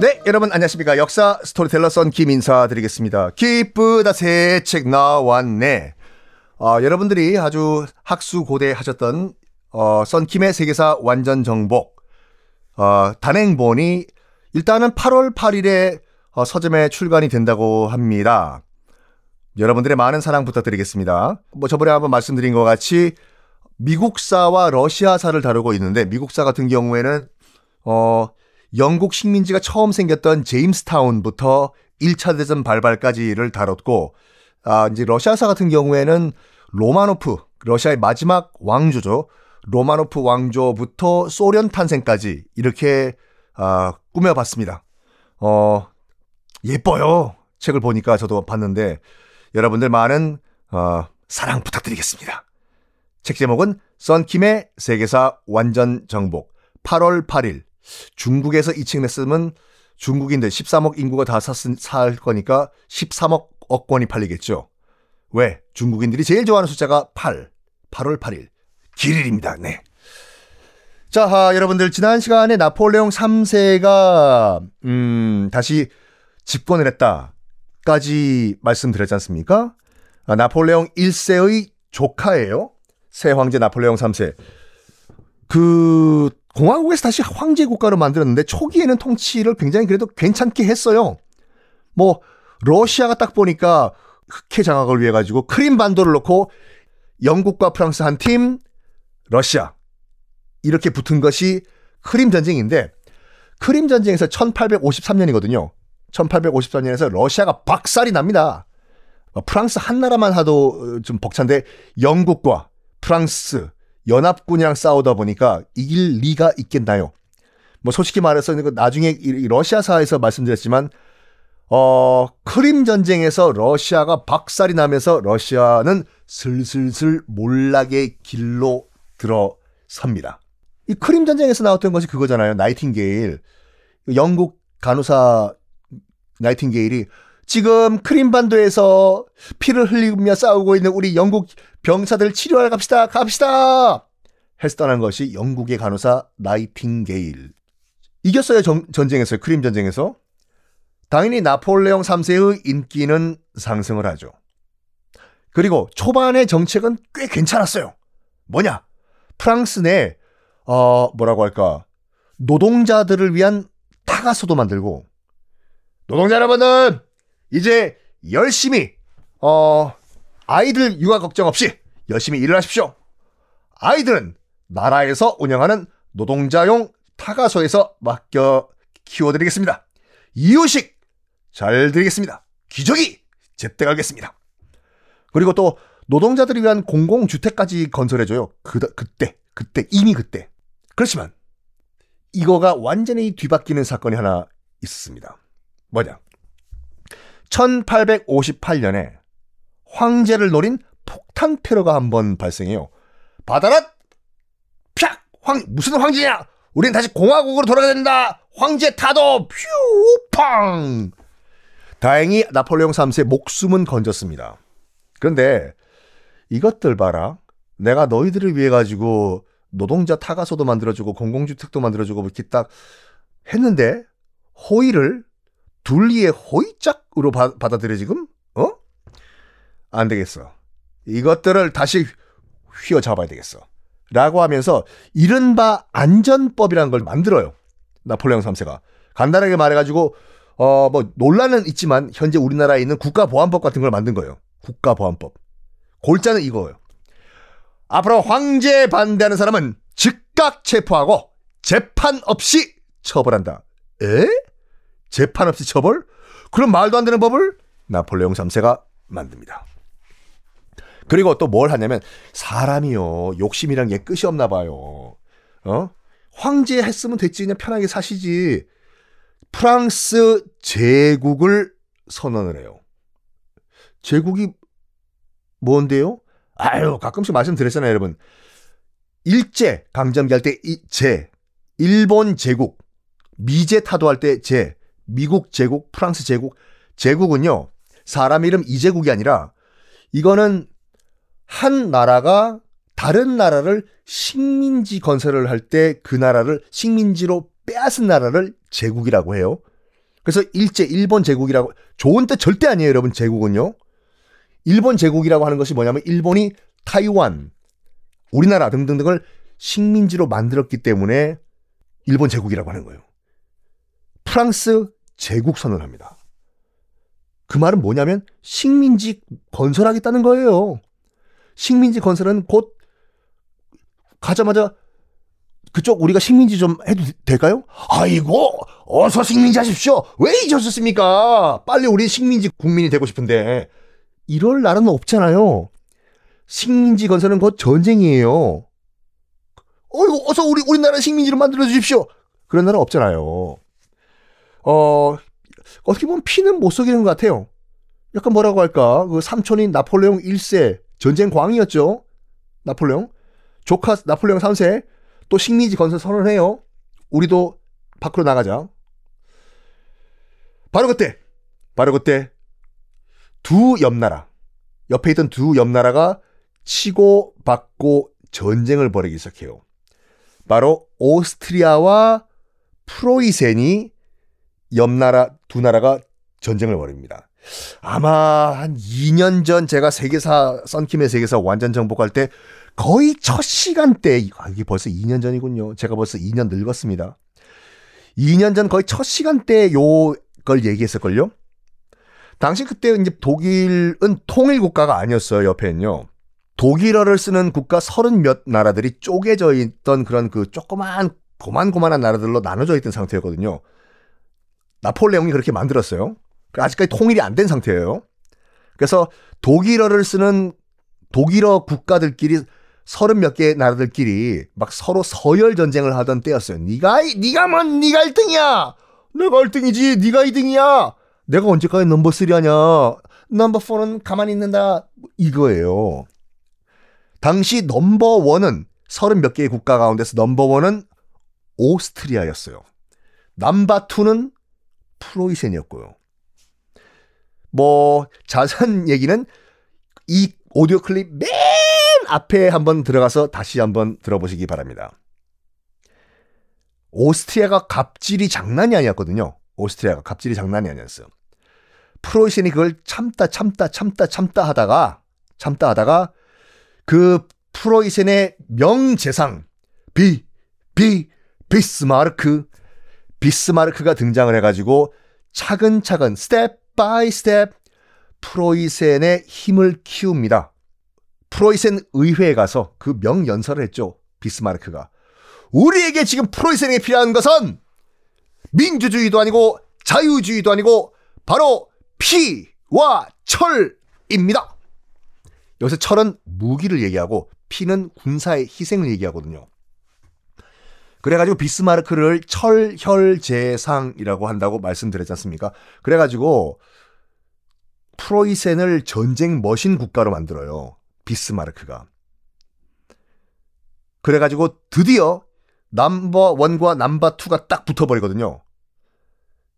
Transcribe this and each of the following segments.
네, 여러분 안녕하십니까. 역사 스토리텔러 썬김 인사드리겠습니다. 기쁘다 새 책 나왔네. 어, 여러분들이 아주 학수 고대 하셨던 어, 썬킴의 세계사 완전 정복 어, 단행본이 일단은 8월 8일에 어, 서점에 출간이 된다고 합니다. 여러분들의 많은 사랑 부탁드리겠습니다. 뭐 저번에 한번 말씀드린 것 같이 미국사와 러시아사를 다루고 있는데 미국사 같은 경우에는 어 영국 식민지가 처음 생겼던 제임스타운부터 1차 대전 발발까지를 다뤘고 아 이제 러시아사 같은 경우에는 로마노프 러시아의 마지막 왕조죠. 로마노프 왕조부터 소련 탄생까지 이렇게 아 꾸며봤습니다. 어 예뻐요. 책을 보니까 저도 봤는데 여러분들 많은 어, 사랑 부탁드리겠습니다. 책 제목은 썬킴의 세계사 완전 정복 8월 8일 중국에서 이책 냈으면 중국인들 13억 인구가 다살 거니까 13억 억 권이 팔리겠죠. 왜? 중국인들이 제일 좋아하는 숫자가 8. 8월 8일. 길일입니다. 네. 자, 아, 여러분들 지난 시간에 나폴레옹 3세가 음, 다시 집권을 했다까지 말씀드렸지 않습니까? 아, 나폴레옹 1세의 조카예요. 새 황제 나폴레옹 3세. 그 공화국에서 다시 황제 국가로 만들었는데 초기에는 통치를 굉장히 그래도 괜찮게 했어요. 뭐 러시아가 딱 보니까 흑해 장악을 위해 가지고 크림 반도를 놓고 영국과 프랑스 한 팀, 러시아 이렇게 붙은 것이 크림 전쟁인데 크림 전쟁에서 1853년이거든요. 1853년에서 러시아가 박살이 납니다. 프랑스 한 나라만 하도 좀 벅찬데 영국과 프랑스 연합군이랑 싸우다 보니까 이길 리가 있겠나요? 뭐 솔직히 말해서 나중에 러시아사에서 말씀드렸지만 어 크림 전쟁에서 러시아가 박살이 나면서 러시아는 슬슬슬 몰락의 길로 들어섭니다. 이 크림 전쟁에서 나왔던 것이 그거잖아요. 나이팅게일. 영국 간호사 나이팅게일이 지금 크림반도에서 피를 흘리며 싸우고 있는 우리 영국 병사들 치료하러 갑시다. 갑시다. 해서 떠난 것이 영국의 간호사 나이팅게일. 이겼어요. 정, 전쟁에서 크림 전쟁에서. 당연히 나폴레옹 3세의 인기는 상승을 하죠. 그리고 초반의 정책은 꽤 괜찮았어요. 뭐냐? 프랑스 내, 어, 뭐라고 할까. 노동자들을 위한 타가소도 만들고, 노동자 여러분들, 이제 열심히, 어, 아이들 육아 걱정 없이 열심히 일을 하십시오. 아이들은 나라에서 운영하는 노동자용 타가소에서 맡겨 키워드리겠습니다. 이유식 잘 드리겠습니다. 기저귀 제때 가겠습니다. 그리고 또 노동자들을 위한 공공주택까지 건설해줘요. 그, 그때, 그때, 이미 그때. 그렇지만 이거가 완전히 뒤바뀌는 사건이 하나 있었습니다. 뭐냐? 1858년에 황제를 노린 폭탄 테러가 한 번 발생해요. 바다라! 팍! 황, 무슨 황제냐? 우린 다시 공화국으로 돌아가야 된다! 황제 타도! 퓨! 팡! 다행히 나폴레옹 3세 목숨은 건졌습니다. 그런데 이것들 봐라. 내가 너희들을 위해 가지고 노동자 타가소도 만들어주고 공공주택도 만들어주고 이렇게 딱 했는데 호의를 둘리의 호의짝으로 바, 받아들여 지금? 어? 안 되겠어. 이것들을 다시 휘어잡아야 되겠어. 라고 하면서 이른바 안전법이라는 걸 만들어요. 나폴레옹 3세가. 간단하게 말해가지고, 어, 뭐, 논란은 있지만, 현재 우리나라에 있는 국가보안법 같은 걸 만든 거예요. 국가보안법. 골자는 이거예요. 앞으로 황제에 반대하는 사람은 즉각 체포하고, 재판 없이 처벌한다. 에? 재판 없이 처벌? 그럼 말도 안 되는 법을 나폴레옹 3세가 만듭니다. 그리고 또 뭘 하냐면 사람이요 욕심이란 게 끝이 없나 봐요. 어? 황제 했으면 됐지 그냥 편하게 사시지. 프랑스 제국을 선언을 해요. 제국이 뭔데요? 아유 가끔씩 말씀드렸잖아요 여러분. 일제 강점기 할 때 제, 일본 제국, 미제 타도할 때 제, 미국 제국, 프랑스 제국, 제국은요 사람 이름 이제국이 아니라 이거는 한 나라가 다른 나라를 식민지 건설을 할 때 그 나라를 식민지로 빼앗은 나라를 제국이라고 해요. 그래서 일제 일본 제국이라고 좋은 뜻 절대 아니에요, 여러분. 제국은요. 일본 제국이라고 하는 것이 뭐냐면 일본이 타이완, 우리나라 등등등을 식민지로 만들었기 때문에 일본 제국이라고 하는 거예요. 프랑스 제국 선언합니다. 그 말은 뭐냐면 식민지 건설하겠다는 거예요. 식민지 건설은 곧 가자마자 그쪽 우리가 식민지 좀 해도 될까요? 아이고 어서 식민지 하십시오. 왜 잊으셨습니까? 빨리 우리 식민지 국민이 되고 싶은데 이럴 나라는 없잖아요. 식민지 건설은 곧 전쟁이에요. 어이구 어서 우리 우리나라 식민지로 만들어 주십시오. 그런 나라 없잖아요. 어 어떻게 보면 피는 못 속이는 것 같아요. 약간 뭐라고 할까? 그 삼촌인 나폴레옹 1세 전쟁 광이었죠. 나폴레옹. 조카 나폴레옹 3세 또 식민지 건설 선언해요. 우리도 밖으로 나가자. 바로 그때, 바로 그때 두 옆 나라, 옆에 있던 두 옆 나라가 치고 받고 전쟁을 벌이기 시작해요. 바로 오스트리아와 프로이센이 옆 나라 두 나라가 전쟁을 벌입니다. 아마 한 2년 전 제가 세계사 썬킴의 세계사 완전 정복할 때 거의 첫 시간대 아, 이게 벌써 2년 전이군요. 제가 벌써 2년 늙었습니다. 2년 전 거의 첫 시간대 요걸 얘기했을걸요. 당시 그때 이제 독일은 통일 국가가 아니었어요. 옆에는요. 독일어를 쓰는 국가 서른 몇 나라들이 쪼개져 있던 그런 그 조그만 고만고만한 나라들로 나눠져 있던 상태였거든요. 나폴레옹이 그렇게 만들었어요. 아직까지 통일이 안 된 상태예요. 그래서 독일어를 쓰는 독일어 국가들끼리 서른 몇 개 나라들끼리 막 서로 서열 전쟁을 하던 때였어요. 네가 네가 뭔 네가 1등이야. 내가 1등이지. 네가 2등이야. 내가 언제까지 넘버 3 하냐. number 4는 가만히 있는다. 이거예요. 당시 number 1은 서른 몇 개의 국가 가운데서 number 1은 오스트리아였어요. number 2는 프로이센이었고요. 뭐 자세한 얘기는 이 오디오 클립 맨 앞에 한번 들어가서 다시 한번 들어보시기 바랍니다. 오스트리아가 갑질이 장난이 아니었거든요. 오스트리아가 갑질이 장난이 아니었어요. 프로이센이 그걸 참다 참다 참다 참다 하다가 참다 하다가 그 프로이센의 명재상 비 비 비스마르크 비스마르크가 등장을 해가지고 차근차근 step by step 프로이센의 힘을 키웁니다. 프로이센 의회에 가서 그 명연설을 했죠. 비스마르크가. 우리에게 지금 프로이센에게 필요한 것은 민주주의도 아니고 자유주의도 아니고 바로 피와 철입니다. 여기서 철은 무기를 얘기하고 피는 군사의 희생을 얘기하거든요. 그래가지고 비스마르크를 철혈재상이라고 한다고 말씀드렸지 않습니까? 그래가지고 프로이센을 전쟁 머신 국가로 만들어요. 비스마르크가. 그래가지고 드디어 number one과 number two가 딱 붙어버리거든요.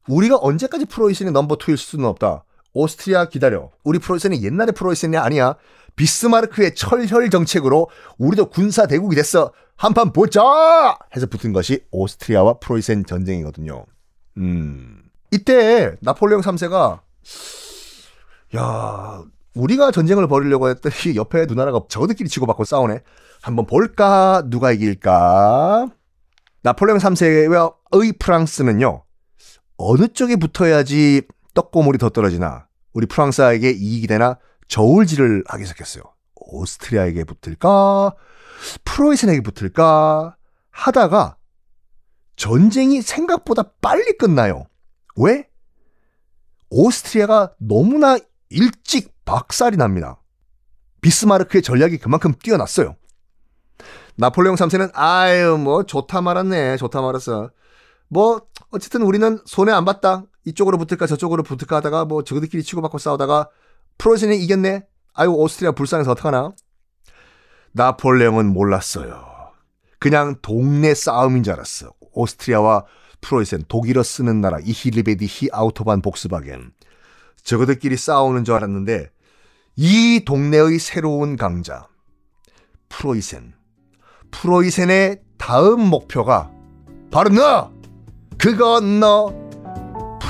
우리가 언제까지 프로이센이 number two일 수는 없다. 오스트리아 기다려. 우리 프로이센이 옛날의 프로이센이 아니야. 비스마르크의 철혈 정책으로 우리도 군사 대국이 됐어. 한판 보자! 해서 붙은 것이 오스트리아와 프로이센 전쟁이거든요. 음. 이때 나폴레옹 3세가 야, 우리가 전쟁을 벌이려고 했더니 옆에 누나라가 저들끼리 치고받고 싸우네. 한번 볼까? 누가 이길까? 나폴레옹 3세의 프랑스는요. 어느 쪽에 붙어야지 떡고물이 더 떨어지나 우리 프랑스에게 이익이 되나 저울질을 하기 시작했어요. 오스트리아에게 붙을까? 프로이센에게 붙을까? 하다가 전쟁이 생각보다 빨리 끝나요. 왜? 오스트리아가 너무나 일찍 박살이 납니다. 비스마르크의 전략이 그만큼 뛰어났어요. 나폴레옹 3세는 아유 뭐 좋다 말았네 좋다 말았어. 뭐 어쨌든 우리는 손해 안 봤다. 이쪽으로 붙을까 저쪽으로 붙을까 하다가 뭐 저들끼리 치고받고 싸우다가 프로이센이 이겼네. 아유 오스트리아 불쌍해서 어떡하나. 나폴레옹은 몰랐어요. 그냥 동네 싸움인 줄 알았어. 오스트리아와 프로이센 독일어 쓰는 나라 이힐리베디 히 아우토반 복스바겐 저거들끼리 싸우는 줄 알았는데 이 동네의 새로운 강자 프로이센 프로이센의 다음 목표가 바로 너 그건 너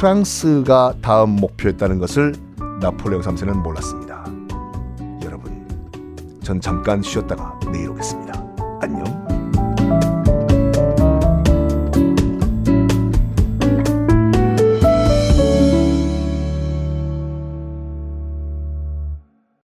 프랑스가 다음 목표였다는 것을 나폴레옹 3세는 몰랐습니다. 여러분, 전 잠깐 쉬었다가 내일 오겠습니다. 안녕.